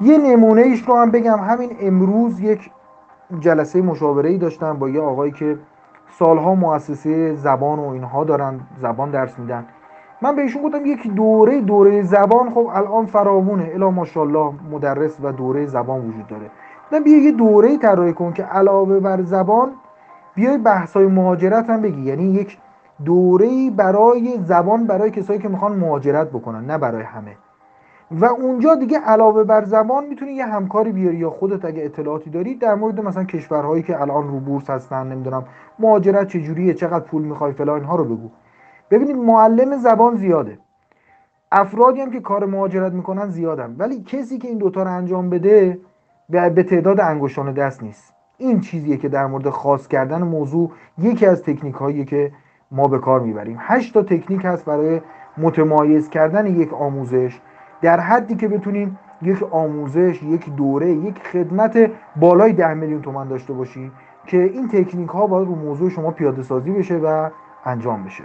یه نمونه ایش رو هم بگم. همین امروز یک جلسه مشاوره ای داشتم با یه آقایی که سالها مؤسسه زبان و اینها دارن زبان درس میدن. من بهشون گفتم یک دوره دوره زبان. خب الان فراوونه. الا ماشاءالله مدرس و دوره زبان وجود داره. گفتم بیا یه دوره طراحی کن که علاوه بر زبان بیای بحثای مهاجرت هم بگی. یعنی یک دوره برای زبان برای کسایی که می‌خوان مهاجرت بکنن نه برای همه. و اونجا دیگه علاوه بر زبان می‌تونی یه همکاری بیاری یا خودت اگه اطلاعاتی داری در مورد مثلا کشورهایی که الان رو بورس هستن نمی‌دونم مهاجرت چجوریه چقدر پول می‌خوای فلان اینها رو بگو. ببینید معلم زبان زیاده. افرادی هم که کار مهاجرت می‌کنن زیادن. ولی کسی که این دوتا رو انجام بده به تعداد انگشتان دست نیست. این چیزیه که در مورد خاص کردن موضوع یکی از تکنیک هایی که ما به کار می‌بریم. هشت تا تکنیک هست برای متمایز کردن یک آموزش در حدی که بتونیم یک آموزش یک دوره یک خدمت بالای ده میلیون تومن داشته باشیم که این تکنیک ها باید رو موضوع شما پیاده سازی بشه و انجام بشه.